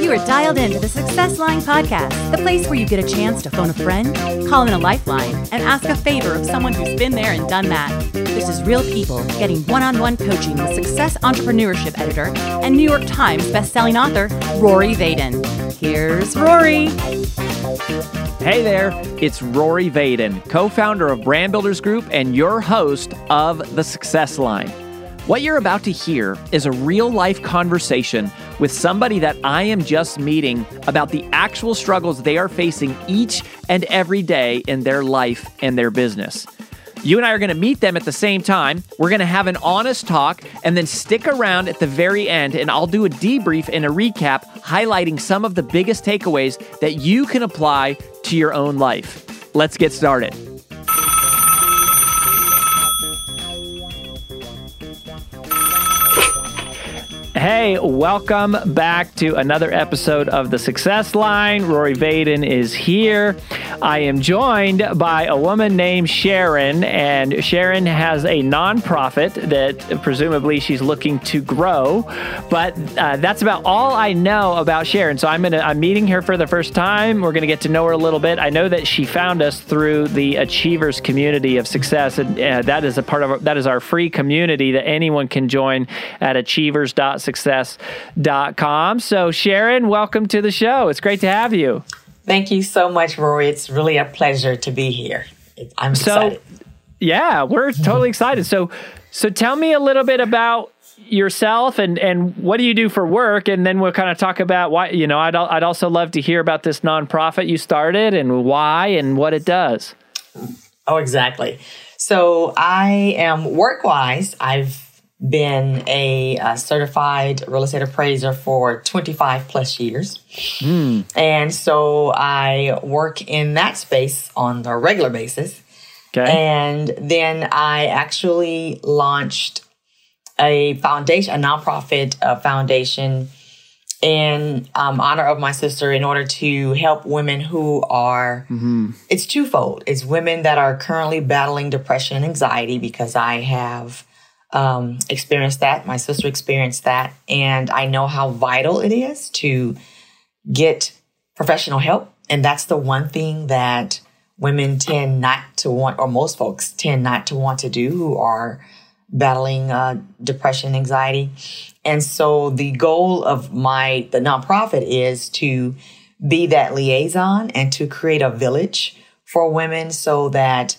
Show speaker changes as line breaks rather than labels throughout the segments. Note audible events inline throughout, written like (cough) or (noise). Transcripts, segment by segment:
You are dialed into the Success Line Podcast, the place where you get a chance to phone a friend, call in a lifeline, and ask a favor of someone who's been there and done that. This is real people getting one on one coaching with success entrepreneurship editor and New York Times bestselling author Rory Vaden. Here's Rory.
Hey there, it's Rory Vaden, co founder of Brand Builders Group and your host of The Success Line. What you're about to hear is a real life conversation with somebody that I am just meeting about the actual struggles they are facing each and every day in their life and their business. You and I are going to meet them at the same time. We're going to have an honest talk and then stick around at the very end, and I'll do a debrief and a recap highlighting some of the biggest takeaways that you can apply to your own life. Let's get started. Hey, welcome back to another episode of The Success Line. Rory Vaden is here. I am joined by a woman named Sharon, and Sharon has a nonprofit that presumably she's looking to grow. But uh, that's about all I know about Sharon. So I'm gonna I'm meeting her for the first time. We're gonna get to know her a little bit. I know that she found us through the Achievers community of success, and uh, that is a part of that is our free community that anyone can join at achievers.success.com. So Sharon, welcome to the show. It's great to have you.
Thank you so much, Rory. It's really a pleasure to be here. I'm so, excited.
Yeah, we're totally excited. So, so tell me a little bit about yourself and and what do you do for work and then we'll kind of talk about why you know I'd I'd also love to hear about this nonprofit you started and why and what it does.
Oh, exactly. So I am work-wise, I've been a, a, certified real estate appraiser for 25 plus years. Mm. And so I work in that space on a regular basis. Okay. And then I actually launched a foundation, a nonprofit uh, foundation in um, honor of my sister in order to help women who are, mm-hmm. it's twofold. It's women that are currently battling depression and anxiety because I have um, experienced that. My sister experienced that. And I know how vital it is to get professional help. And that's the one thing that women tend not to want, or most folks tend not to want to do who are battling uh, depression, anxiety. And so the goal of my, the nonprofit is to be that liaison and to create a village for women so that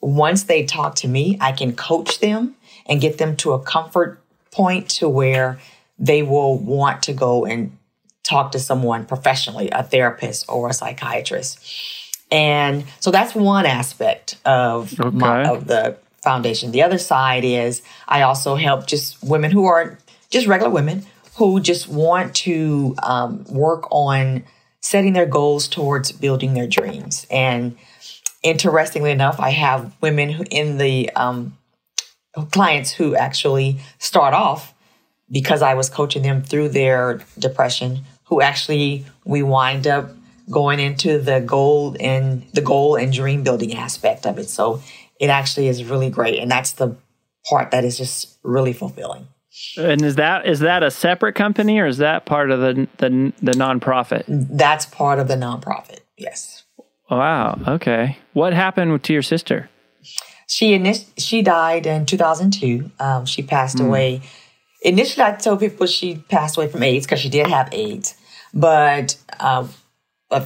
once they talk to me, I can coach them and get them to a comfort point to where they will want to go and talk to someone professionally, a therapist or a psychiatrist. And so that's one aspect of okay. my, of the foundation. The other side is I also help just women who are just regular women who just want to um, work on setting their goals towards building their dreams. And interestingly enough, I have women who in the um, clients who actually start off because I was coaching them through their depression, who actually we wind up going into the goal and the goal and dream building aspect of it. So it actually is really great. And that's the part that is just really fulfilling.
And is that is that a separate company or is that part of the the, the nonprofit?
That's part of the nonprofit. Yes.
Wow. Okay. What happened to your sister?
She init- she died in 2002. Um, she passed mm. away. Initially, I told people she passed away from AIDS because she did have AIDS. But uh,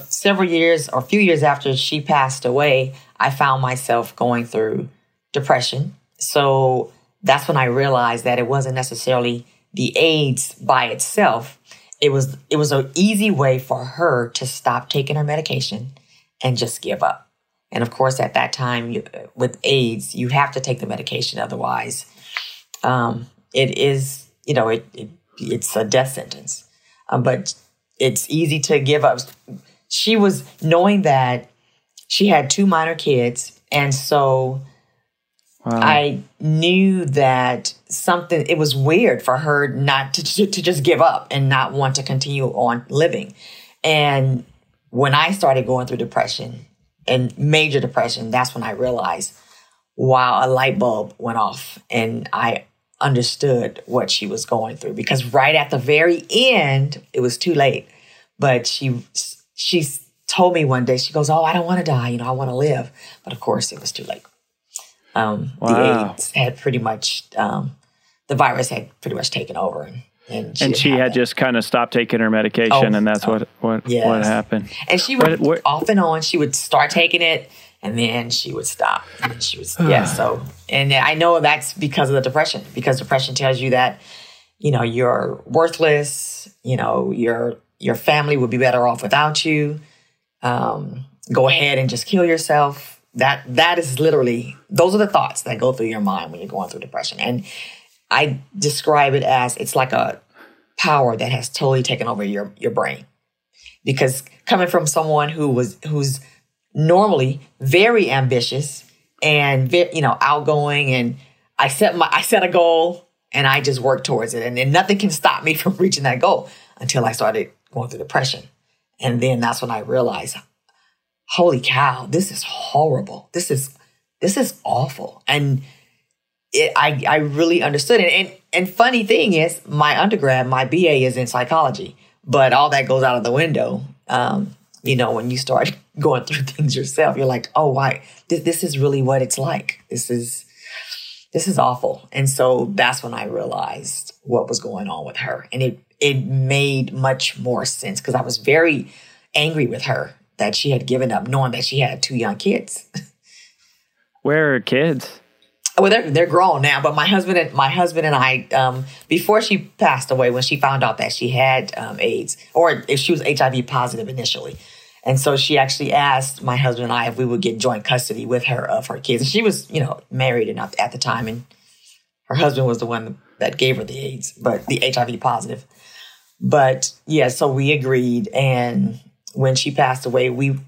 several years or a few years after she passed away, I found myself going through depression. So that's when I realized that it wasn't necessarily the AIDS by itself. It was it was an easy way for her to stop taking her medication and just give up. And of course, at that time you, with AIDS, you have to take the medication. Otherwise, um, it is, you know, it, it it's a death sentence. Um, but it's easy to give up. She was knowing that she had two minor kids. And so wow. I knew that something, it was weird for her not to, to, to just give up and not want to continue on living. And when I started going through depression, and major depression, that's when I realized, wow, a light bulb went off and I understood what she was going through because right at the very end, it was too late. But she she told me one day, she goes, "Oh, I don't want to die. You know, I want to live." But of course, it was too late. Um, wow. The AIDS had pretty much um, the virus had pretty much taken over, and
and she, and she had just kind of stopped taking her medication, oh, and that's oh, what what yes. what happened.
And she would what, off and on. She would start taking it, and then she would stop. And she was (sighs) yeah. So, and I know that's because of the depression, because depression tells you that you know you're worthless. You know your your family would be better off without you. Um, go ahead and just kill yourself. That that is literally those are the thoughts that go through your mind when you're going through depression. And I describe it as it's like a power that has totally taken over your your brain. Because coming from someone who was who's normally very ambitious and you know outgoing and I set my I set a goal and I just work towards it and, and nothing can stop me (laughs) from reaching that goal until I started going through depression. And then that's when I realized, holy cow, this is horrible. This is this is awful. And it, I I really understood it. And and funny thing is, my undergrad, my BA is in psychology, but all that goes out of the window. Um, you know, when you start (laughs) going through things yourself, you're like, oh, why? This, this is really what it's like. This is this is awful. And so that's when I realized what was going on with her, and it it made much more sense because I was very angry with her that she had given up, knowing that she had two young kids. (laughs)
Where are kids?
Well they're they're grown now but my husband and my husband and i um, before she passed away when she found out that she had um, aids or if she was hiv positive initially. And so she actually asked my husband and i if we would get joint custody with her of her kids. And she was you know married enough at the time and her husband was the one that gave her the aids but the hiv positive. But yeah so we agreed and when she passed away we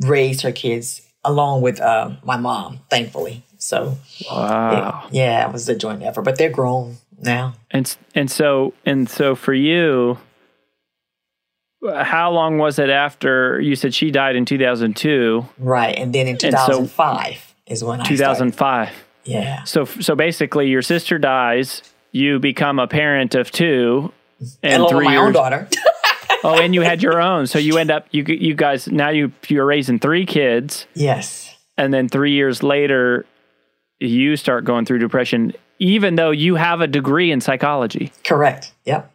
raised her kids along with uh, my mom thankfully so
wow,
it, yeah, it was a joint effort, but they're grown now.
And and so and so for you, how long was it after you said she died in 2002?
Right, and then in 2005 so, is when
2005.
Yeah.
So so basically, your sister dies, you become a parent of two,
and, and three my years, own daughter. (laughs)
oh, and you had your own. So you end up you you guys now you you're raising three kids.
Yes.
And then three years later, you start going through depression, even though you have a degree in psychology.
Correct. Yep.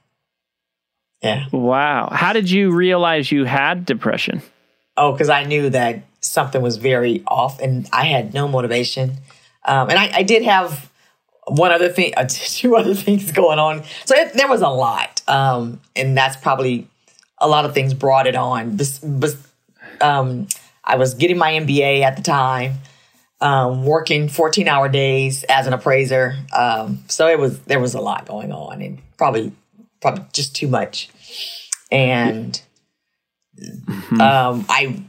Yeah.
Wow. How did you realize you had depression?
Oh, because I knew that something was very off and I had no motivation. Um, and I, I, did have one other thing, uh, (laughs) two other things going on. So it, there was a lot. Um, and that's probably a lot of things brought it on. But, um, I was getting my MBA at the time um, working 14 hour days as an appraiser. Um, so it was, there was a lot going on and probably, probably just too much. And, mm-hmm. um, I,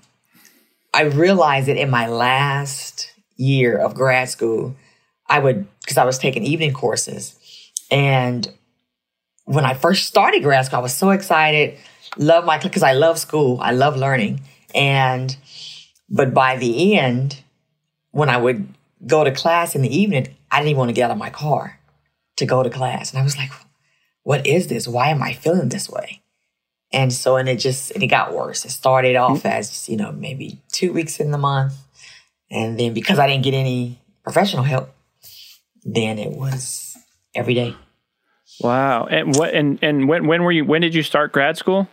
I realized that in my last year of grad school, I would, cause I was taking evening courses and when I first started grad school, I was so excited, love my, cause I love school. I love learning. And, but by the end, when I would go to class in the evening, I didn't even want to get out of my car to go to class. And I was like, what is this? Why am I feeling this way? And so, and it just, and it got worse. It started off mm-hmm. as, you know, maybe two weeks in the month. And then because I didn't get any professional help, then it was every day.
Wow. And what, and, and when, when were you, when did you start grad school?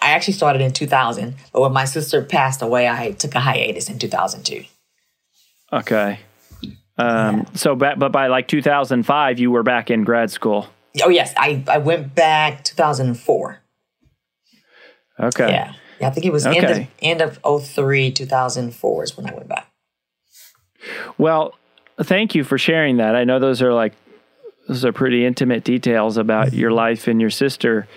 I actually started in 2000, but when my sister passed away, I took a hiatus in 2002.
Okay. Um. So, but, but by like 2005, you were back in grad school.
Oh yes, I, I went back 2004.
Okay.
Yeah. yeah I think it was okay. end of end of 03, 2004 is when I went back.
Well, thank you for sharing that. I know those are like those are pretty intimate details about mm-hmm. your life and your sister.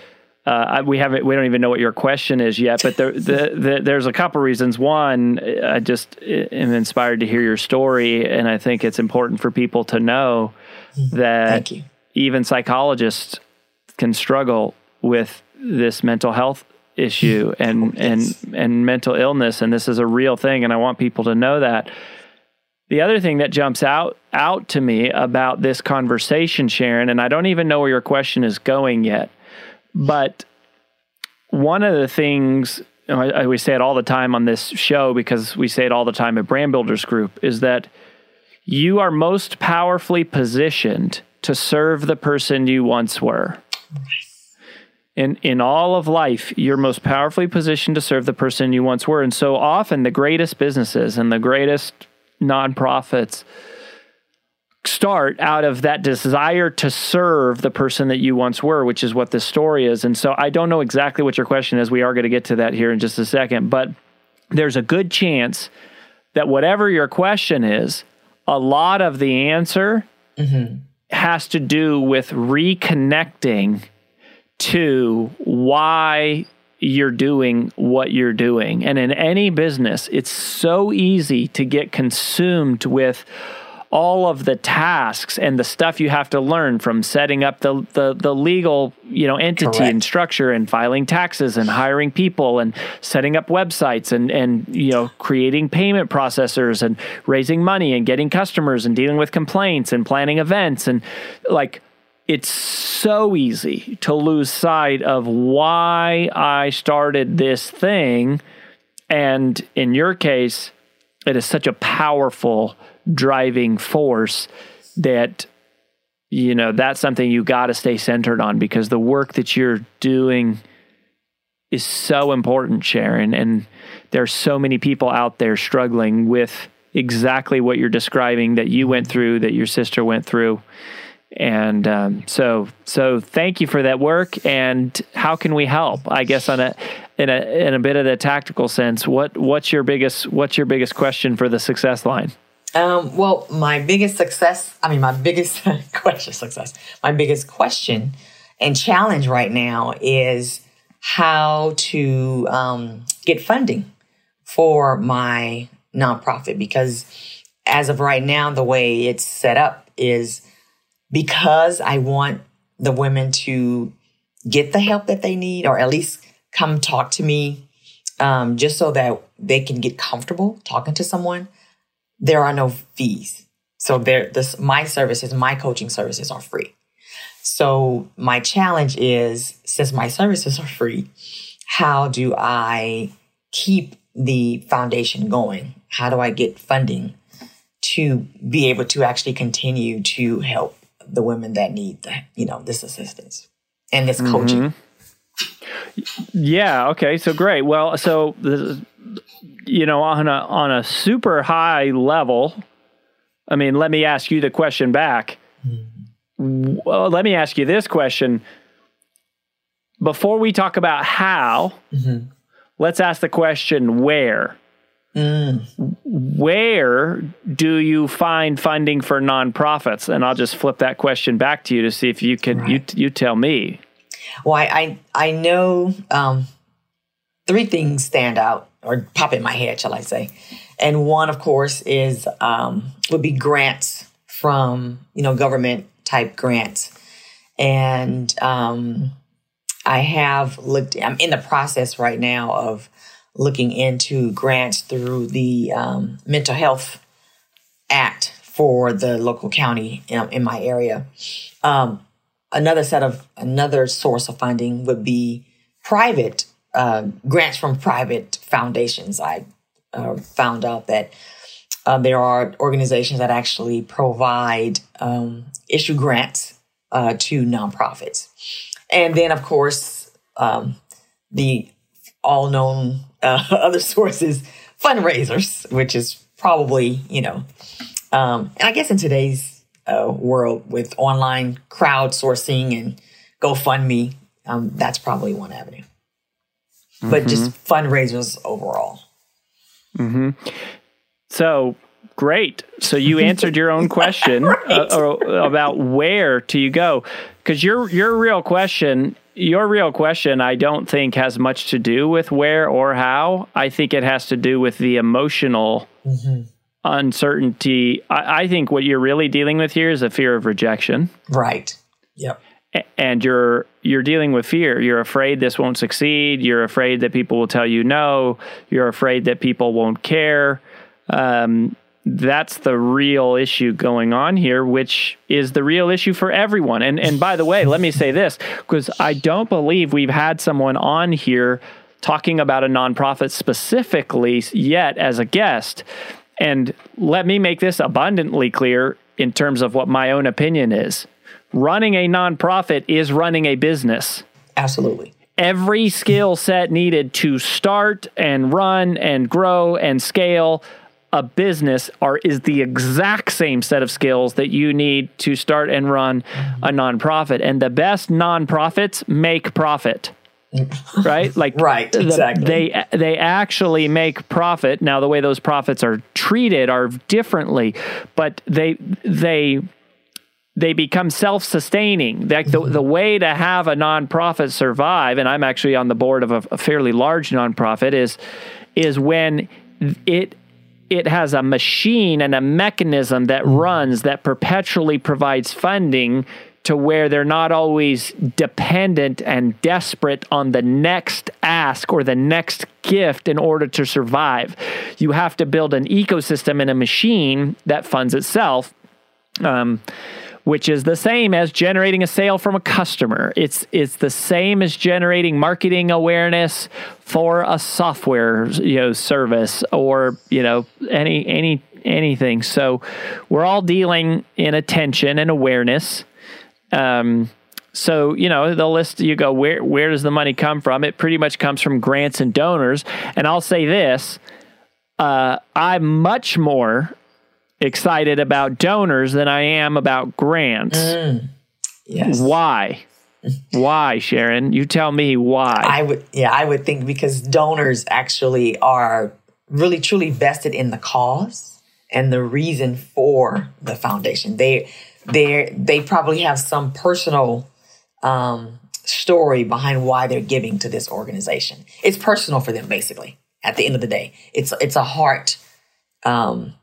Uh, we haven't, we don't even know what your question is yet, but there, the, the, there's a couple reasons. One, I just am inspired to hear your story, and I think it's important for people to know mm-hmm. that even psychologists can struggle with this mental health issue (laughs) and, oh, yes. and, and mental illness, and this is a real thing, and I want people to know that. The other thing that jumps out out to me about this conversation, Sharon, and I don't even know where your question is going yet, but one of the things I, we say it all the time on this show because we say it all the time at Brand Builders Group is that you are most powerfully positioned to serve the person you once were. In, in all of life, you're most powerfully positioned to serve the person you once were. And so often, the greatest businesses and the greatest nonprofits start out of that desire to serve the person that you once were, which is what this story is. And so I don't know exactly what your question is. We are going to get to that here in just a second, but there's a good chance that whatever your question is, a lot of the answer mm-hmm. has to do with reconnecting to why you're doing what you're doing. And in any business, it's so easy to get consumed with all of the tasks and the stuff you have to learn from setting up the the, the legal you know entity Correct. and structure and filing taxes and hiring people and setting up websites and and you know creating payment processors and raising money and getting customers and dealing with complaints and planning events and like it's so easy to lose sight of why I started this thing and in your case it is such a powerful driving force that you know that's something you got to stay centered on because the work that you're doing is so important sharon. And there's so many people out there struggling with exactly what you're describing that you went through that your sister went through. And um, so so thank you for that work. And how can we help? I guess on a in a in a bit of the tactical sense what what's your biggest what's your biggest question for the success line
um, well, my biggest success, I mean, my biggest (laughs) question, success, my biggest question and challenge right now is how to um, get funding for my nonprofit because as of right now, the way it's set up is because I want the women to get the help that they need or at least come talk to me um, just so that they can get comfortable talking to someone there are no fees. So there, this, my services, my coaching services are free. So my challenge is, since my services are free, how do I keep the foundation going? How do I get funding to be able to actually continue to help the women that need the, you know, this assistance and this coaching? Mm-hmm.
Yeah. Okay. So great. Well, so you know, on a on a super high level, I mean, let me ask you the question back. Well, let me ask you this question. Before we talk about how, mm-hmm. let's ask the question where. Mm. Where do you find funding for nonprofits? And I'll just flip that question back to you to see if you can right. you you tell me.
Well, I I, I know um, three things stand out or pop in my head, shall I say. And one, of course, is um, would be grants from you know government type grants, and um, I have looked. I'm in the process right now of looking into grants through the um, Mental Health Act for the local county in, in my area. Um, another set of another source of funding would be private uh, grants from private foundations. I uh, found out that uh, there are organizations that actually provide um, issue grants uh, to nonprofits. And then, of course, um, the all known uh, (laughs) other sources, fundraisers, which is probably, you know, um, and I guess in today's uh, world with online crowdsourcing and GoFundMe, um, that's probably one avenue mm-hmm. but just mm-hmm. fundraisers overall.
Mm-hmm. So great. So you (laughs) answered your own question uh, right. uh, about where do you go? Because your your real question, your real question, I don't think has much to do with where or how. I think it has to do with the emotional mm-hmm. uncertainty. I, I think what you're really dealing with here is a fear of rejection.
Right. Yep
and you're you're dealing with fear. You're afraid this won't succeed. You're afraid that people will tell you no. You're afraid that people won't care. Um, that's the real issue going on here, which is the real issue for everyone. And and by the way, let me say this because I don't believe we've had someone on here talking about a nonprofit specifically yet as a guest. And let me make this abundantly clear in terms of what my own opinion is. Running a nonprofit is running a business.
Absolutely.
Every skill set needed to start and run and grow and scale a business are is the exact same set of skills that you need to start and run a nonprofit. And the best nonprofits make profit. (laughs) right? Like
right, exactly.
They they actually make profit. Now the way those profits are treated are differently, but they they they become self-sustaining. Like the, the way to have a nonprofit survive, and I'm actually on the board of a, a fairly large nonprofit, is is when it it has a machine and a mechanism that runs that perpetually provides funding to where they're not always dependent and desperate on the next ask or the next gift in order to survive. You have to build an ecosystem and a machine that funds itself. Um, which is the same as generating a sale from a customer. It's it's the same as generating marketing awareness for a software you know service or you know any any anything. So we're all dealing in attention and awareness. Um, so you know the list you go where where does the money come from? It pretty much comes from grants and donors. And I'll say this: uh, I'm much more excited about donors than I am about grants. Mm,
yes.
Why? why, Sharon? You tell me why.
I would yeah, I would think because donors actually are really truly vested in the cause and the reason for the foundation. They they they probably have some personal um, story behind why they're giving to this organization. It's personal for them, basically. At the end of the day, it's it's a heart um,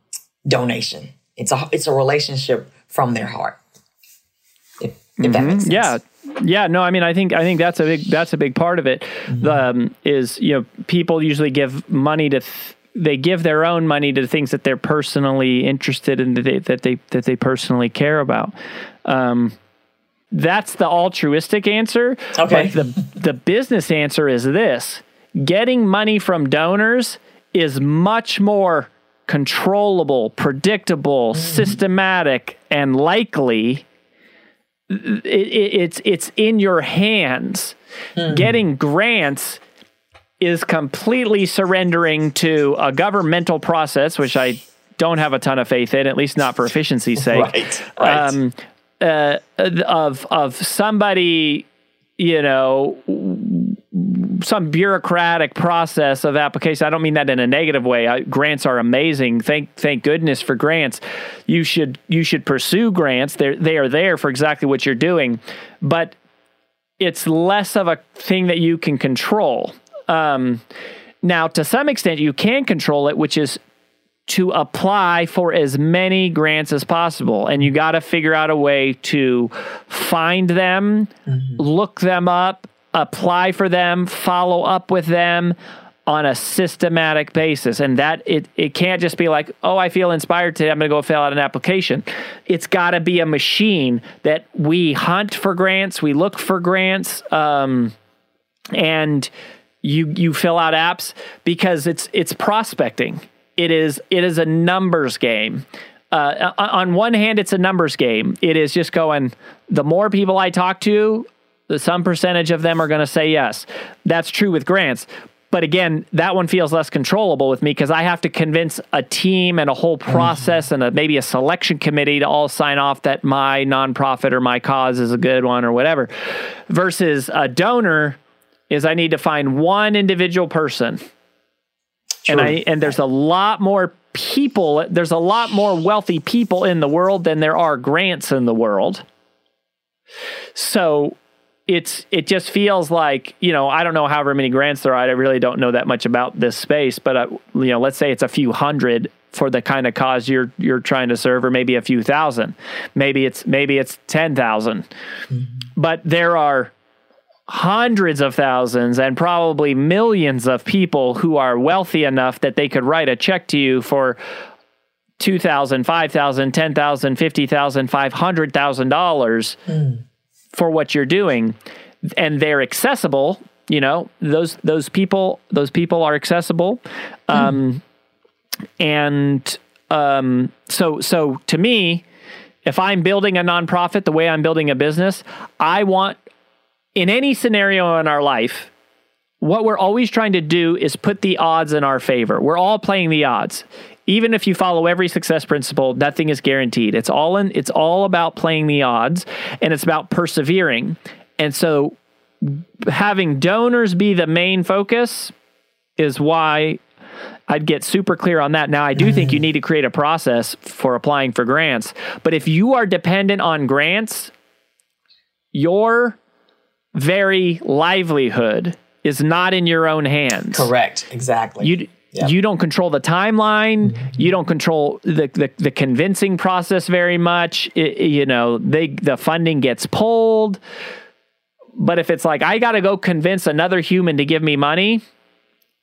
donation. It's a it's a relationship from their heart. If, if mm-hmm. that makes sense.
Yeah. Yeah, no, I mean, I think I think that's a big that's a big part of it. Mm-hmm. The, um, is you know people usually give money to th- they give their own money to things that they're personally interested in that they that they, that they personally care about. Um, that's the altruistic answer.
Okay.
But the the business answer is this: getting money from donors is much more controllable, predictable, mm. systematic, and likely. It, it, it's it's in your hands. Mm. Getting grants is completely surrendering to a governmental process, which I don't have a ton of faith in, at least not for efficiency's (laughs) sake.
right. right. Um,
uh, of of somebody, you know, some bureaucratic process of application. I don't mean that in a negative way. I, grants are amazing. Thank thank goodness for grants. You should you should pursue grants. They they are there for exactly what you're doing, but it's less of a thing that you can control. Um, now, to some extent, you can control it, which is to apply for as many grants as possible. And you got to figure out a way to find them, mm-hmm. look them up, apply for them, follow up with them on a systematic basis and that it it can't just be like oh i feel inspired today i'm going to go fill out an application it's got to be a machine that we hunt for grants we look for grants um, and you you fill out apps because it's it's prospecting. It is it is a numbers game. Uh, on one hand, it's a numbers game. It is just going. The more people I talk to, some percentage of them are going to say yes. That's true with grants. But again, that one feels less controllable with me because I have to convince a team and a whole process mm-hmm. and a, maybe a selection committee to all sign off that my nonprofit or my cause is a good one or whatever. Versus a donor is I need to find one individual person. True. And I and there's a lot more people, there's a lot more wealthy people in the world than there are grants in the world. So it's it just feels like you know I don't know however many grants there are. I really don't know that much about this space, but uh, you know, let's say it's a few hundred for the kind of cause you're you're trying to serve, or maybe a few thousand. Maybe it's maybe it's ten mm-hmm. But there are hundreds of thousands and probably millions of people who are wealthy enough that they could write a check to you for two thousand, five thousand, ten for what you're doing, and they're accessible. You know those those people those people are accessible, um, and um, so so to me, if I'm building a nonprofit the way I'm building a business, I want in any scenario in our life, what we're always trying to do is put the odds in our favor. We're all playing the odds. Even if you follow every success principle, nothing is guaranteed. It's all in it's all about playing the odds and it's about persevering. And so having donors be the main focus is why I'd get super clear on that. Now, I do think you need to create a process for applying for grants, but if you are dependent on grants, your very livelihood is not in your own hands.
Correct. Exactly.
You
Yep.
you don't control the timeline. You don't control the, the the convincing process very much. It- you know, they the funding gets pulled. But if it's like I got to go convince another human to give me money,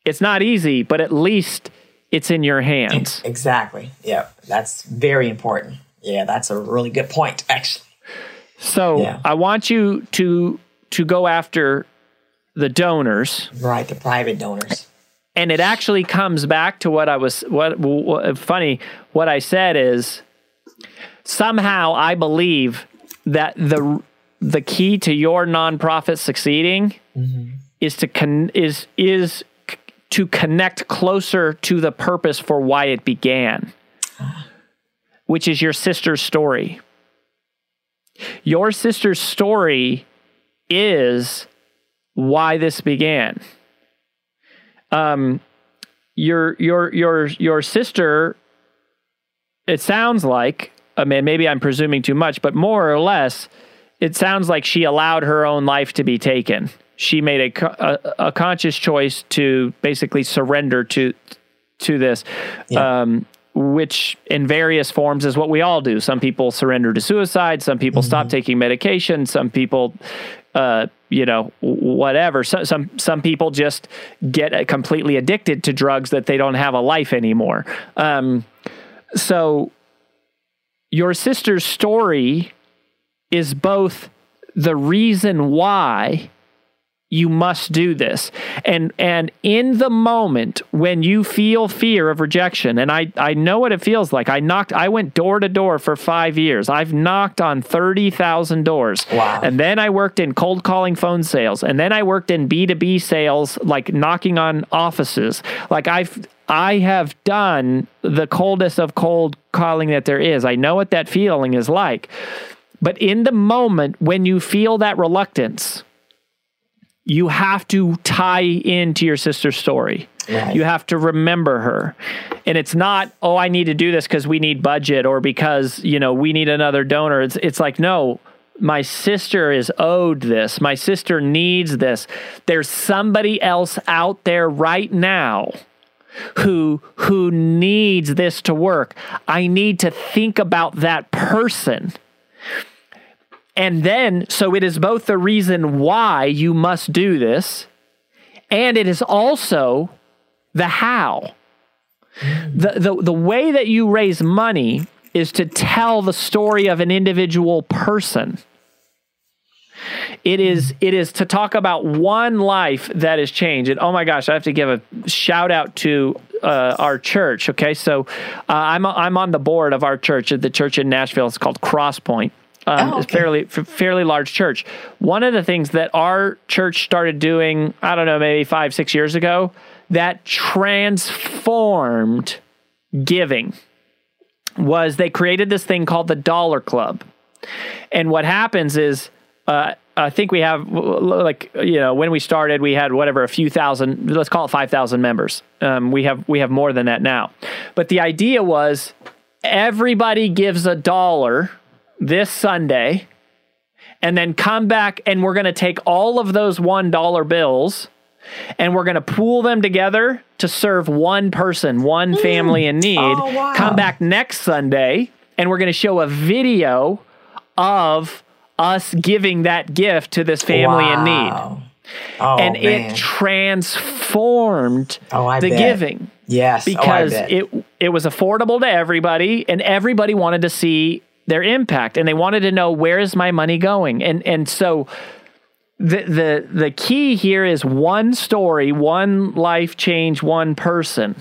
it's not easy. But at least it's in your hands.
exactly. Yeah. That's very important. Yeah, that's a really good point, actually.
So
Yeah.
I want you to to go after the donors.
Right. The private donors.
And it actually comes back to what I was what, what funny what I said is somehow I believe that the the key to your nonprofit succeeding mm-hmm. is to con, is is c- to connect closer to the purpose for why it began which is your sister's story. Your sister's story is why this began um, your your your your sister. It sounds like I mean maybe I'm presuming too much, but more or less, it sounds like she allowed her own life to be taken. She made a a, a conscious choice to basically surrender to to this. Um, which in various forms is what we all do. Some people surrender to suicide. Some people stop taking medication. Some people, uh, you know, whatever. So, some some people just get completely addicted to drugs that they don't have a life anymore. Um, so your sister's story is both the reason why you must do this and and in the moment when you feel fear of rejection and i i know what it feels like i knocked i went door to door for 5 years i've knocked on 30,000 doors
Wow.
and then i worked in cold calling phone sales and then i worked in b2b sales like knocking on offices like i've I have done the coldest of cold calling that there is. I know what that feeling is like. But in the moment when you feel that reluctance, you have to tie into your sister's story.
Right.
You have to remember her. And it's not, oh, I need to do this because we need budget or because, you know, we need another donor. It's it's like, no, my sister is owed this. My sister needs this. There's somebody else out there right now who who needs this to work. I need to think about that person. And then, so it is both the reason why you must do this, and it is also the how. The, the, the way that you raise money is to tell the story of an individual person. It is it is to talk about one life that has changed. And oh my gosh, I have to give a shout out to uh, our church. Okay, so uh, I'm I'm on the board of our church at the church in Nashville. It's called Crosspoint. Um,
Oh,
It's
okay.
fairly fairly large church. One of the things that our church started doing, I don't know, maybe five six years ago, that transformed giving was they created this thing called the Dollar Club. And what happens is, uh, I think we have like you know when we started we had whatever a few thousand let's call it five thousand members. Um, we have we have more than that now, but the idea was everybody gives a dollar this Sunday, and then come back and we're going to take all of those one dollar bills and we're going to pool them together to serve one person, one mm. family in need.
Oh, wow.
Come back next Sunday and we're going to show a video of us giving that gift to this family in need.
Oh,
And
man.
it transformed
Oh,
the
bet.
giving
yes. Oh, because oh,
it it was affordable to everybody, and everybody wanted to see their impact, and they wanted to know where is my money going, and and so the the the key here is one story, one life change, one person.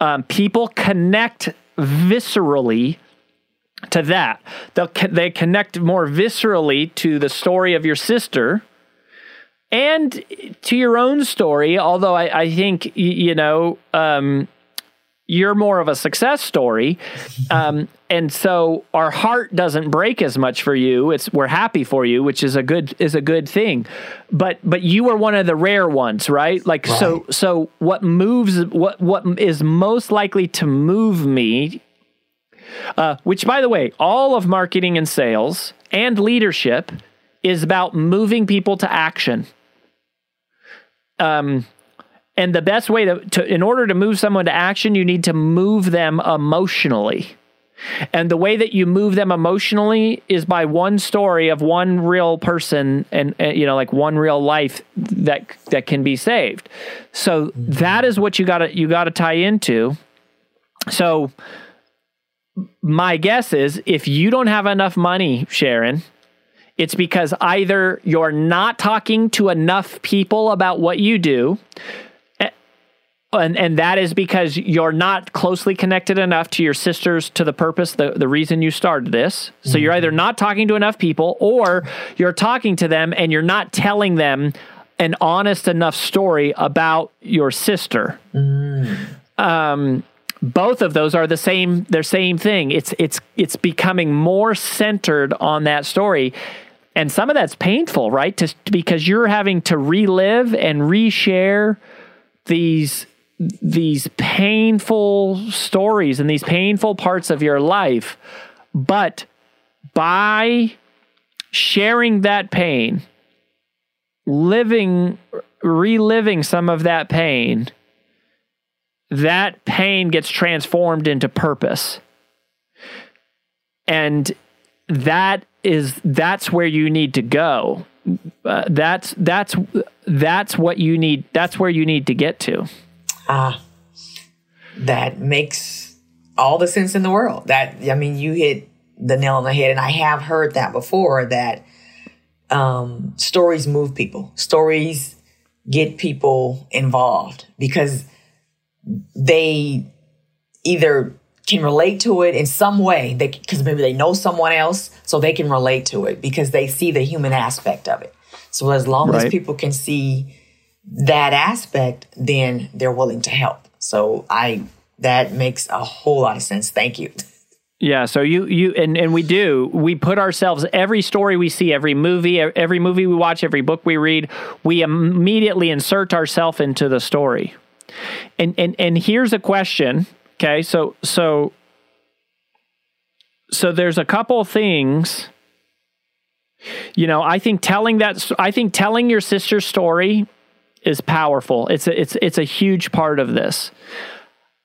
Um, people connect viscerally to that. They'll, they connect more viscerally to the story of your sister and to your own story. Although I, I think you know um, you're more of a success story, um, and so our heart doesn't break as much for you. It's we're happy for you, which is a good is a good thing. But but you are one of the rare ones, right? Like right. so so what moves what what is most likely to move me. Uh, which, by the way, all of marketing and sales and leadership is about moving people to action um, and the best way to, to, in order to move someone to action, you need to move them emotionally. And the way that you move them emotionally is by one story of one real person and, and, you know like one real life that that can be saved. So mm-hmm. that is what you got to you got to tie into. So my guess is if you don't have enough money, Sharon, it's because either you're not talking to enough people about what you do, and, and that is because you're not closely connected enough to your sisters to the purpose, the, the reason you started this. So you're either not talking to enough people or you're talking to them and you're not telling them an honest enough story about your sister. Mm. Um, both of those are the same they're same thing it's it's it's becoming more centered on that story and some of that's painful, right? To, because you're having to relive and reshare these these painful stories and these painful parts of your life. But by sharing that pain, living, reliving some of that pain, that pain gets transformed into purpose. And that is that's where you need to go. Uh, that's that's that's what you need. That's where you need to get to.
Ah, that makes all the sense in the world. That I mean, you hit the nail on the head, and I have heard that before. That um, stories move people. Stories get people involved because they either can relate to it in some way they because maybe they know someone else so they can relate to it because they see the human aspect of it so as long right. as people can see that aspect then they're willing to help so i that makes a whole lot of sense thank you (laughs)
Yeah, so you you and and we do. We put ourselves every story we see, every movie, every movie we watch, every book we read, we immediately insert ourselves into the story. And and and here's a question Okay, so so so there's a couple things. You know, I think telling that I think telling your sister's story is powerful. It's a, it's it's a huge part of this.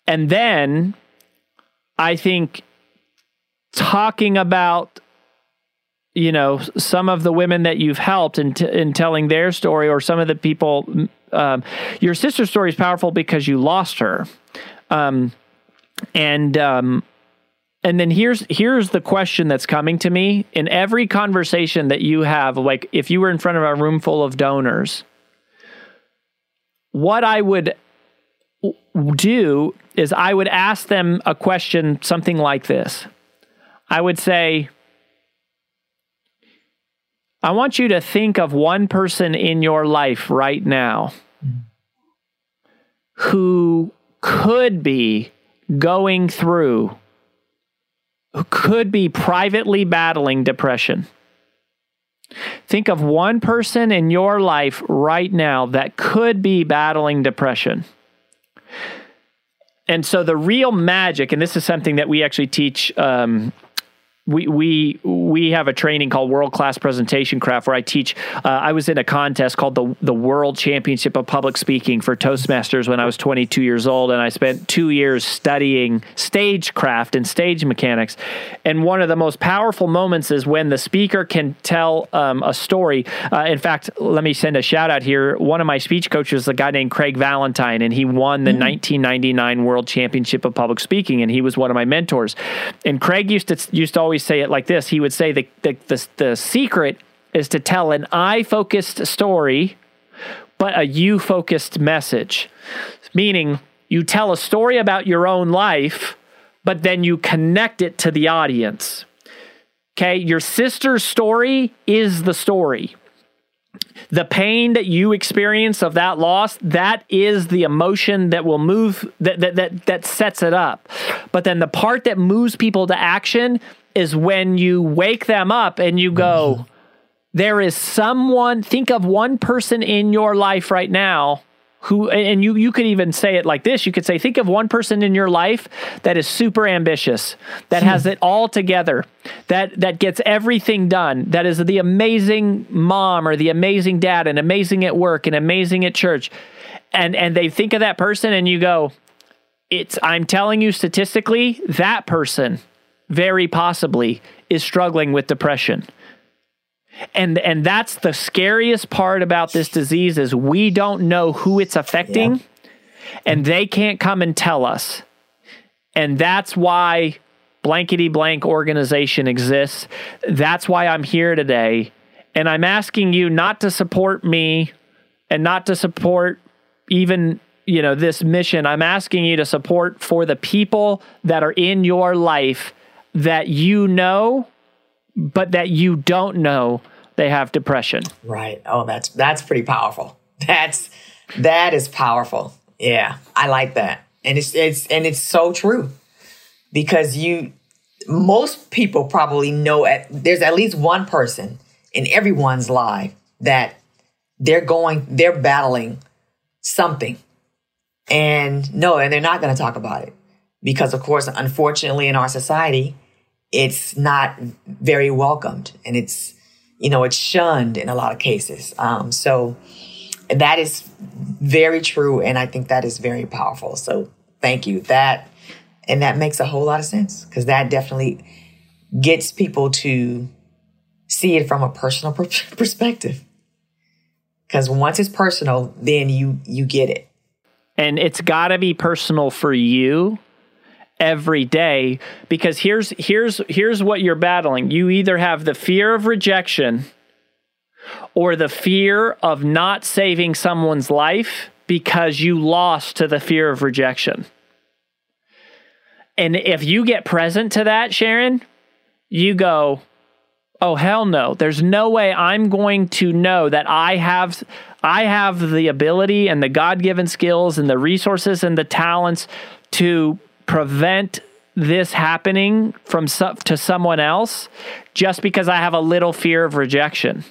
And then I think talking about you know some of the women that you've helped in, t- in telling their story or some of the people um, your sister's story is powerful because you lost her um, and um, and then here's here's the question that's coming to me in every conversation that you have like if you were in front of a room full of donors what i would do is i would ask them a question something like this i would say i want you to think of one person in your life right now who could be going through who could be privately battling depression. Think of one person in your life right now that could be battling depression. And so the real magic, and this is something that we actually teach um, we we we have a training called World Class Presentation Craft where I teach. Uh, I was in a contest called the the World Championship of Public Speaking for Toastmasters when I was 22 years old, and I spent two years studying stagecraft and stage mechanics. And one of the most powerful moments is when the speaker can tell um, a story. Uh, in fact, let me send a shout out here. One of my speech coaches is a guy named Craig Valentine, and he won the mm. 1999 World Championship of Public Speaking, and he was one of my mentors. And Craig used to used to always always say it like this. He would say the the the, the secret is to tell an I focused story, but a you focused message. Meaning, you tell a story about your own life, but then you connect it to the audience. Okay, your sister's story is the story. The pain that you experience of that loss, that is the emotion that will move that that that, that sets it up. But then the part that moves people to action is when you wake them up and you go, mm-hmm. there is someone, think of one person in your life right now who and you you could even say it like this you could say think of one person in your life that is super ambitious that has hmm. it all together that that gets everything done that is the amazing mom or the amazing dad and amazing at work and amazing at church and and they think of that person and you go it's i'm telling you statistically that person very possibly is struggling with depression. And and that's the scariest part about this disease is we don't know who it's affecting yeah. and they can't come and tell us. And that's why blankety blank organization exists. That's why I'm here today. And I'm asking you not to support me and not to support even you know this mission. I'm asking you to support for the people that are in your life that you know, but that you don't know they have depression.
Right. Oh, that's that's pretty powerful. That's that is powerful. Yeah, I like that, and it's it's and it's so true because you most people probably know at there's at least one person in everyone's life that they're going they're battling something and no and they're not going to talk about it because of course unfortunately in our society it's not very welcomed and it's, you know, it's shunned in a lot of cases. Um, so that is very true. And I think that is very powerful. So thank you. That, and that makes a whole lot of sense because that definitely gets people to see it from a personal (laughs) perspective. Because once it's personal, then you you get it.
And it's got to be personal for you every day because here's here's here's what you're battling. You either have the fear of rejection or the fear of not saving someone's life because you lost to the fear of rejection. And if you get present to that, Sharon, you go, "Oh hell no. There's no way I'm going to know that I have I have the ability and the God-given skills and the resources and the talents to prevent this happening from to someone else just because I have a little fear of rejection.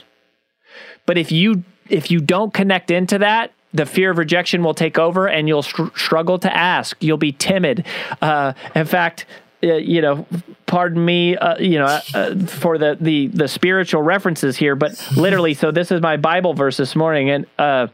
But if you if you don't connect into that, the fear of rejection will take over, and you'll str- struggle to ask. You'll be timid. Uh, in fact, uh, you know, pardon me, uh, you know, uh, for the, the the spiritual references here, but literally, so this is my Bible verse this morning, and uh,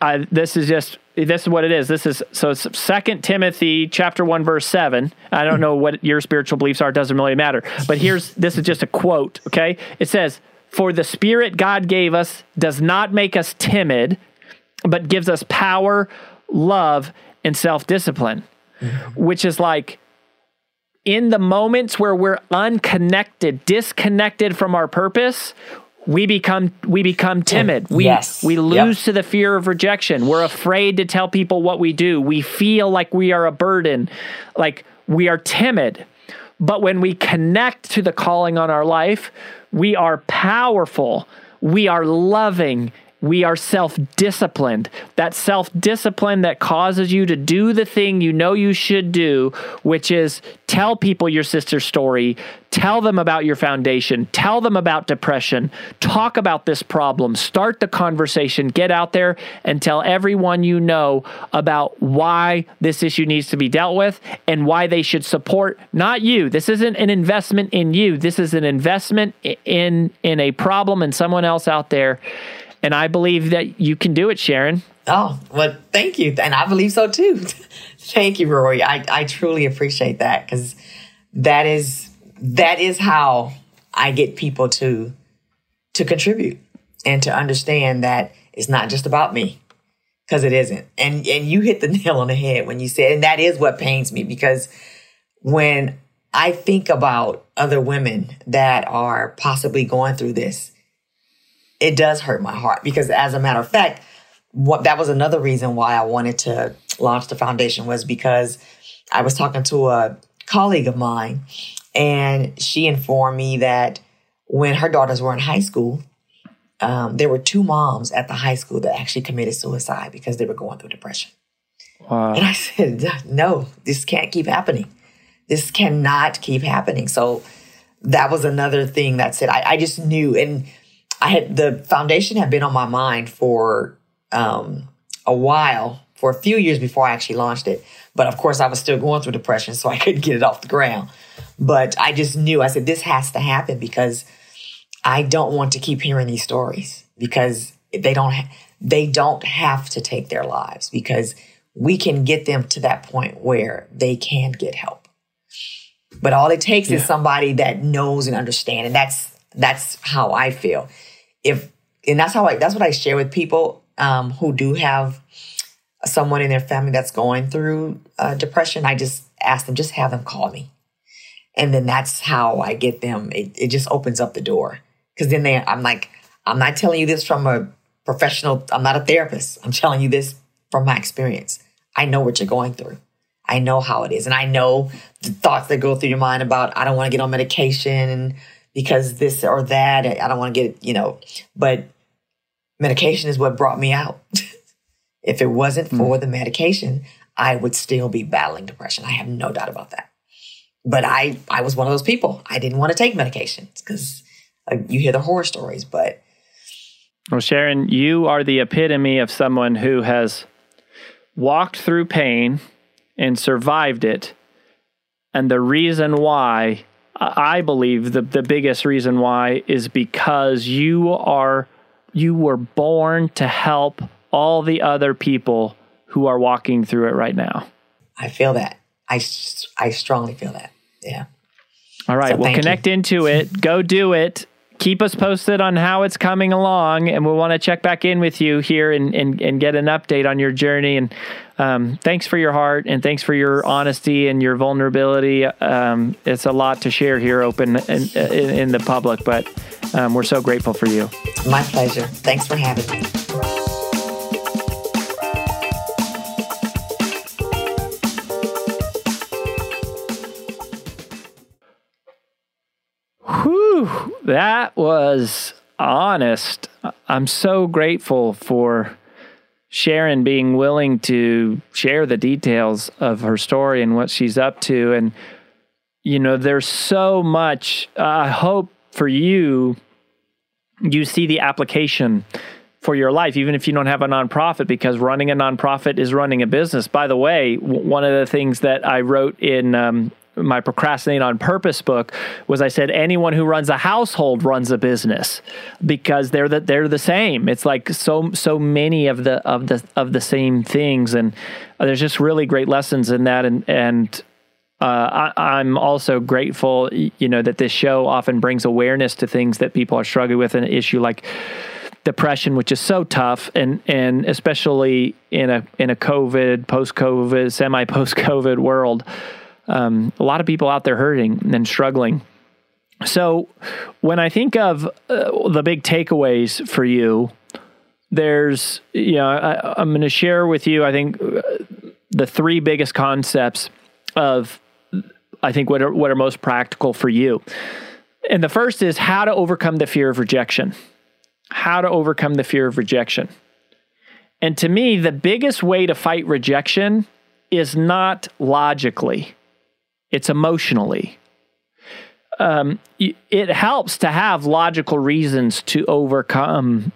I, this is just this is what it is. This is so it's Second Timothy chapter one verse seven. I don't know what your spiritual beliefs are; it doesn't really matter. But here's this is just a quote. Okay, it says, "For the Spirit God gave us does not make us timid, but gives us power, love, and self discipline." Which is like in the moments where we're unconnected, disconnected from our purpose, we become we become oh, timid. We
yes.
we lose yep. to the fear of rejection. We're afraid to tell people what we do. We feel like we are a burden. Like we are timid. But when we connect to the calling on our life, we are powerful. We are loving. We are self disciplined. That self discipline that causes you to do the thing you know you should do, which is tell people your sister's story, tell them about your foundation, tell them about depression, talk about this problem, start the conversation, get out there and tell everyone you know about why this issue needs to be dealt with and why they should support not you. This isn't an investment in you. This is an investment in in a problem and someone else out there and I believe that you can do it, Sharon.
Oh, well, thank you. And I believe so too. (laughs) thank you, Rory. I, I truly appreciate that because that is that is how I get people to to contribute and to understand that it's not just about me because it isn't. And and you hit the (laughs) nail on the head when you said, and that is what pains me because when I think about other women that are possibly going through this, it does hurt my heart because as a matter of fact, what that was another reason why I wanted to launch the foundation was because I was talking to a colleague of mine and she informed me that when her daughters were in high school, um, there were two moms at the high school that actually committed suicide because they were going through depression. Wow. And I said, no, this can't keep happening. This cannot keep happening. So that was another thing that said, I, I just knew. And I had the foundation had been on my mind for um, a while, for a few years before I actually launched it. But of course, I was still going through depression, so I (laughs) couldn't get it off the ground. But I just knew I said this has to happen because I don't want to keep hearing these stories because they don't ha- they don't have to take their lives because we can get them to that point where they can get help. But all it takes yeah. is somebody that knows and understands, and that's that's how I feel if and that's how I that's what I share with people um, who do have someone in their family that's going through uh, depression. I just ask them just have them call me, and then that's how I get them. It, it just opens up the door because then they I'm like I'm not telling you this from a professional. I'm not a therapist. I'm telling you this from my experience. I know what you're going through. I know how it is, and I know the thoughts that go through your mind about I don't want to get on medication and because this or that. I don't want to get, you know, but medication is what brought me out. (laughs) if it wasn't hmm. for mm. the medication, I would still be battling depression. I have no doubt about that. But I, I was one of those people. I didn't want to take medications because uh, you hear the horror stories. But
well, Sharon, you are the epitome of someone who has walked through pain and survived it. And the reason why I believe the the biggest reason why is because you are you were born to help all the other people who are walking through it right now.
I feel that. I I strongly feel that. Yeah.
All right, so well connect you. into it. Go do it keep us posted on how it's coming along, and we'll want to check back in with you here and, and, and get an update on your journey. And um, thanks for your heart, and thanks for your honesty and your vulnerability. Um, it's a lot to share here, open in, in, in the public, but um, we're so grateful for you.
My pleasure. Thanks for having me.
Whew, that was honest. I'm so grateful for Sharon being willing to share the details of her story and what she's up to. And, you know, there's so much. I hope for you, you see the application for your life, even if you don't have a nonprofit, because running a nonprofit is running a business. By the way, one of the things that I wrote in um, my procrastinate on purpose book was I said anyone who runs a household runs a business because they're the, they're the same. It's like so so many of the of the of the same things, and there's just really great lessons in that. And and uh, I, am also grateful, you know, that this show often brings awareness to things that people are struggling with, an issue like depression, which is so tough, and and especially in a in a COVID, post COVID, semi post COVID world um, a lot of people out there hurting and struggling. So, when I think of uh, the big takeaways for you, there's, you know, I, am going to share with you, I think, uh, the three biggest concepts of, I think, what are, what are most practical for you. And the first is how to overcome the fear of rejection. how to overcome the fear of rejection. And to me, the biggest way to fight rejection is not logically, it's emotionally. Um, it helps to have logical reasons to overcome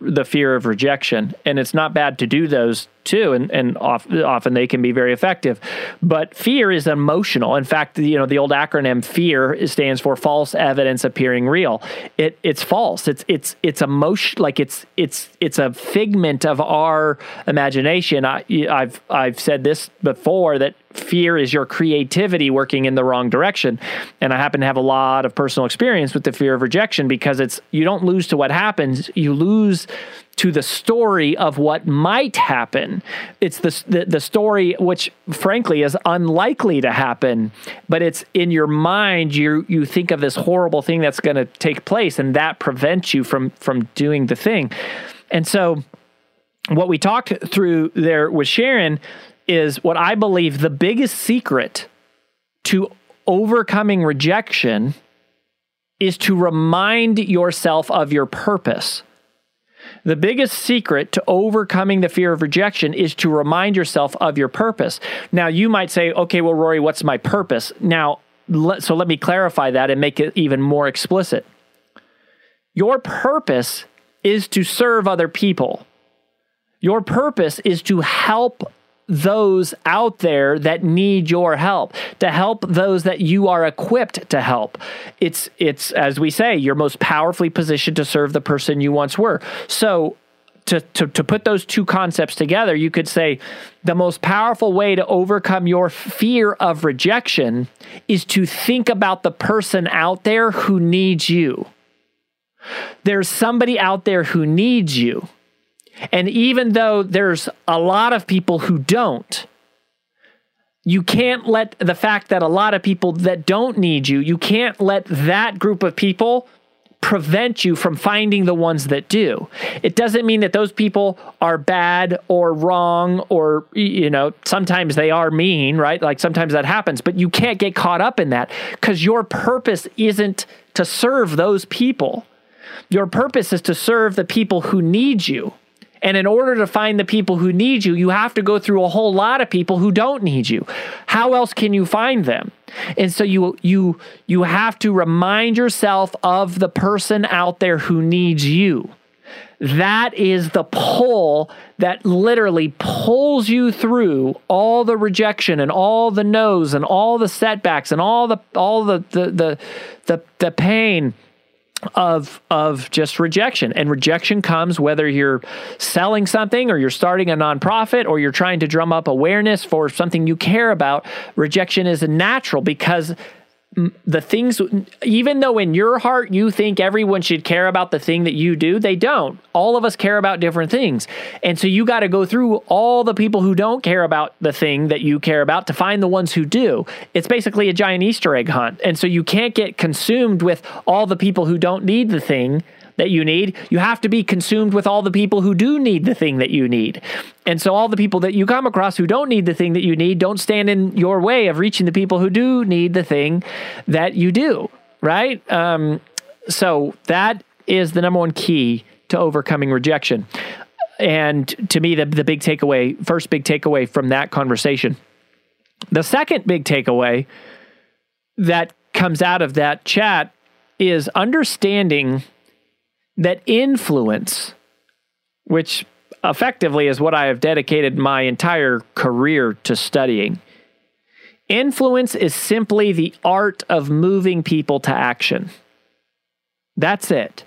the fear of rejection and it's not bad to do those too and and often they can be very effective. But fear is emotional. In fact you know the old acronym fear stands for false evidence appearing real. It it's false. It's it's it's emotion like it's it's it's a figment of our imagination. I, i've i've said this before that fear is your creativity working in the wrong direction. And I happen to have a lot of personal experience with the fear of rejection because it's you don't lose to what happens, you lose to the story of what might happen. It's the, the, the story which frankly is unlikely to happen, but it's in your mind you you think of this horrible thing that's going to take place and that prevents you from from doing the thing. And so what we talked through there with Sharon is what I believe the biggest secret to overcoming rejection is to remind yourself of your purpose. The biggest secret to overcoming the fear of rejection is to remind yourself of your purpose. Now, you might say, okay, well, Rory, what's my purpose? Now, let, so let me clarify that and make it even more explicit. Your purpose is to serve other people. Your purpose is to help those out there that need your help to help those that you are equipped to help it's it's as we say you're most powerfully positioned to serve the person you once were so to, to, to put those two concepts together, you could say the most powerful way to overcome your fear of rejection is to think about the person out there who needs you. There's somebody out there who needs you. And even though there's a lot of people who don't, you can't let the fact that a lot of people that don't need you, you can't let that group of people prevent you from finding the ones that do. It doesn't mean that those people are bad or wrong or, you know, sometimes they are mean, right? Like sometimes that happens, but you can't get caught up in that because your purpose isn't to serve those people. Your purpose is to serve the people who need you. And in order to find the people who need you, you have to go through a whole lot of people who don't need you. How else can you find them? And so you you you have to remind yourself of the person out there who needs you. That is the pull that literally pulls you through all the rejection and all the no's and all the setbacks and all the all the the the the, the pain of of just rejection. And rejection comes whether you're selling something or you're starting a nonprofit or you're trying to drum up awareness for something you care about. Rejection is natural because the things even though in your heart you think everyone should care about the thing that you do they don't. All of us care about different things. And so you got to go through all the people who don't care about the thing that you care about to find the ones who do. It's basically a giant easter egg hunt. And so you can't get consumed with all the people who don't need the thing that you need. You have to be consumed with all the people who do need the thing that you need. And so, all the people that you come across who don't need the thing that you need don't stand in your way of reaching the people who do need the thing that you do, right? Um, so, that is the number one key to overcoming rejection. And to me, the, the big takeaway, first big takeaway from that conversation. The second big takeaway that comes out of that chat is understanding that influence, which effectively is what I have dedicated my entire career to studying, influence is simply the art of moving people to action. That's it.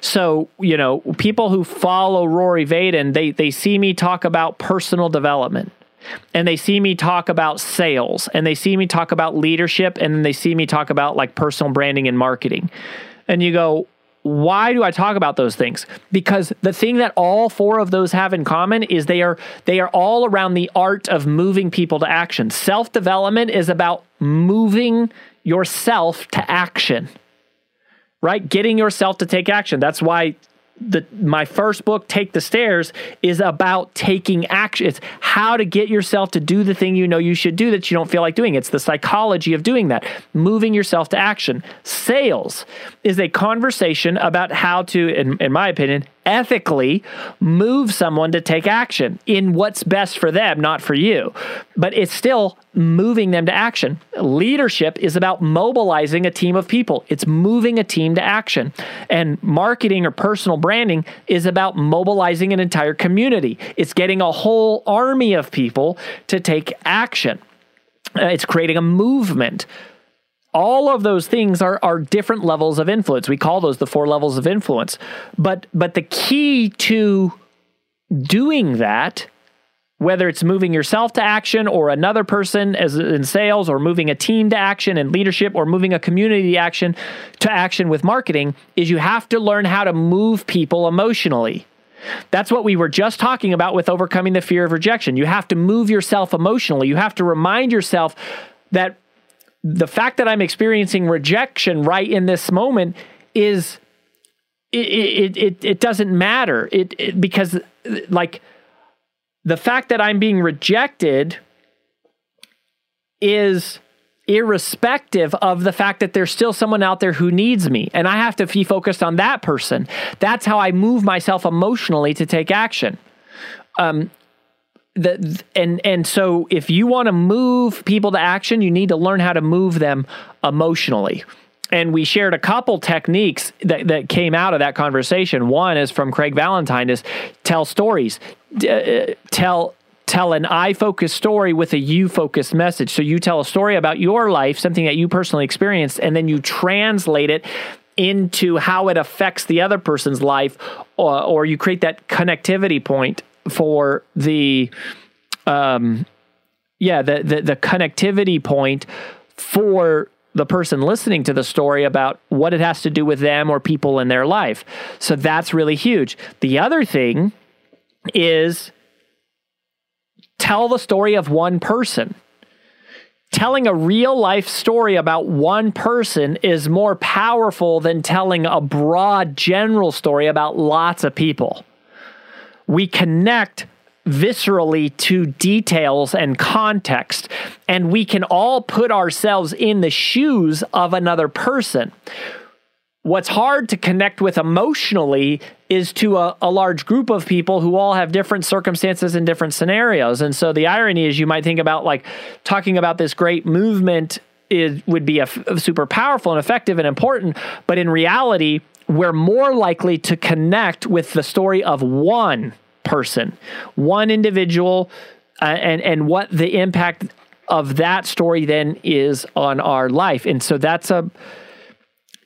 So, you know, people who follow Rory Vaden, they, they see me talk about personal development and they see me talk about sales and they see me talk about leadership and then they see me talk about like personal branding and marketing. And you go, why do I talk about those things? Because the thing that all four of those have in common is they are they are all around the art of moving people to action. Self-development is about moving yourself to action. Right? Getting yourself to take action. That's why the my first book take the stairs is about taking action. It's how to get yourself to do the thing you know you should do that you don't feel like doing. It's the psychology of doing that moving yourself to action. Sales is a conversation about how to in, in my opinion ethically move someone to take action in what's best for them, not for you. But it's still moving them to action. Leadership is about mobilizing a team of people, it's moving a team to action. And marketing or personal branding is about mobilizing an entire community, it's getting a whole army of people to take action. Uh, it's creating a movement all of those things are are different levels of influence. We call those the four levels of influence. But but the key to doing that whether it's moving yourself to action or another person as in sales or moving a team to action in leadership or moving a community action to action with marketing is you have to learn how to move people emotionally. That's what we were just talking about with overcoming the fear of rejection. You have to move yourself emotionally. You have to remind yourself that the fact that I'm experiencing rejection right in this moment is it it it, it doesn't matter. It, it because like the fact that I'm being rejected is irrespective of the fact that there's still someone out there who needs me and I have to be focused on that person. That's how I move myself emotionally to take action. Um, the and and so if you want to move people to action, you need to learn how to move them emotionally. And we shared a couple techniques that, that came out of that conversation. One is from Craig Valentine is tell stories. Uh, tell tell an I focused story with a you focused message. So you tell a story about your life, something that you personally experienced, and then you translate it into how it affects the other person's life, or, or you create that connectivity point for the um yeah the, the the connectivity point for the person listening to the story about what it has to do with them or people in their life. So that's really huge. The other thing is tell the story of one person. Telling a real life story about one person is more powerful than telling a broad general story about lots of people we connect viscerally to details and context, and we can all put ourselves in the shoes of another person. What's hard to connect with emotionally is to a, a, large group of people who all have different circumstances and different scenarios. And so the irony is, you might think about like talking about this great movement is would be a, a super powerful and effective and important, but in reality, we're more likely to connect with the story of one person, one individual, uh, and and what the impact of that story then is on our life. And so that's a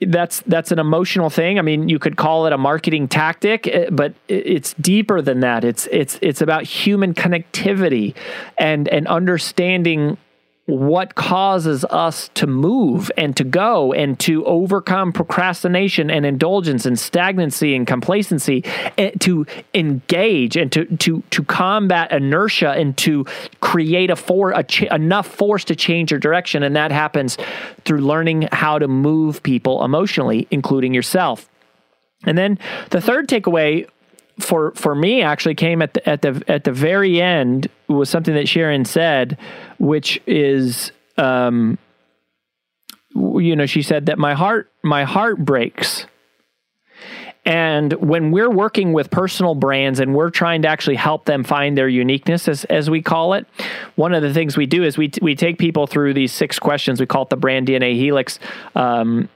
that's that's an emotional thing. I mean, you could call it a marketing tactic, eh, but it's deeper than that. It's it's it's about human connectivity and and understanding what causes us to move and to go and to overcome procrastination and indulgence and stagnancy and complacency and eh, to engage and to to to combat inertia and to create a for a ch- enough force to change your direction. And that happens through learning how to move people emotionally including yourself. And then the third takeaway for for me actually came at the at the at the very end was something that Sharon said, which is um, you know she said that my heart my heart breaks. And when we're working with personal brands and we're trying to actually help them find their uniqueness, as, as we call it, one of the things we do is we, t- we take people through these six questions. We call it the brand DNA helix. Um,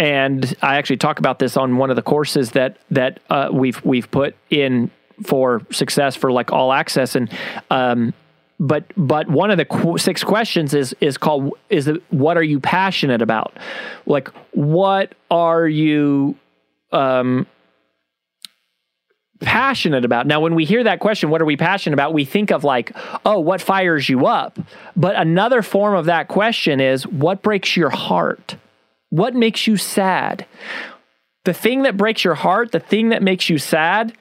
and I actually talk about this on one of the courses that that uh, we've we've put in for success for like all access. And um, but but one of the qu- six questions is is called is the, what are you passionate about? Like what are you um, passionate about? Now when we hear that question what are we passionate about? We think of like oh what fires you up? But another form of that question is what breaks your heart what makes you sad? The thing that breaks your heart, the thing that makes you sad,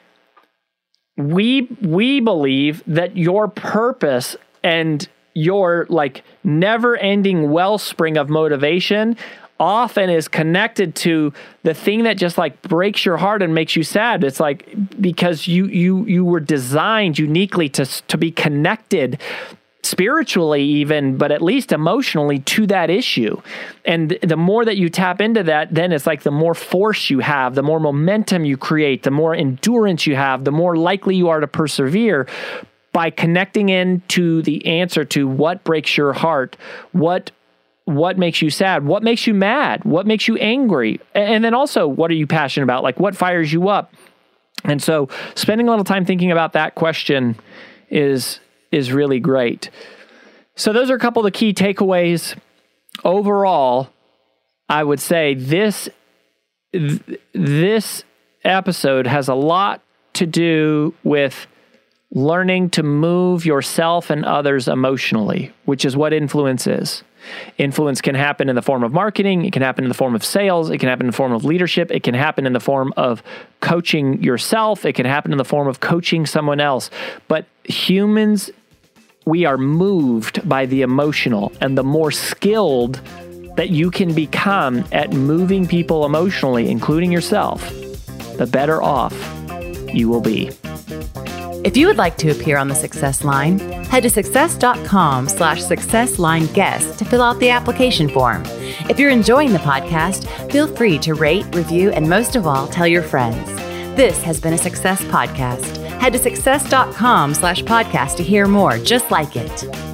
we we believe that your purpose and your like never-ending wellspring of motivation often is connected to the thing that just like breaks your heart and makes you sad. It's like because you you you were designed uniquely to to be connected spiritually even but at least emotionally to that issue. And the more that you tap into that then it's like the more force you have the more momentum you create the more endurance you have the more likely you are to persevere by connecting into the answer to what breaks your heart what what makes you sad what makes you mad what makes you angry. And then also what are you passionate about? Like what fires you up? And so spending a little time thinking about that question is is really great. So those are a couple of the key takeaways. Overall, I would say this th- this episode has a lot to do with learning to move yourself and others emotionally, which is what influence is. Influence can happen in the form of marketing, it can happen in the form of sales, it can happen in the form of leadership, it can happen in the form of coaching yourself, it can happen in the form of coaching someone else. But humans we are moved by the emotional, and the more skilled that you can become at moving people emotionally, including yourself, the better off you will be.
If you would like to appear on the Success Line, head to success.com slash success line guest to fill out the application form. If you're enjoying the podcast, feel free to rate, review, and most of all, tell your friends. This has been a Success Podcast. Head to success.com slash podcast to hear more just like it.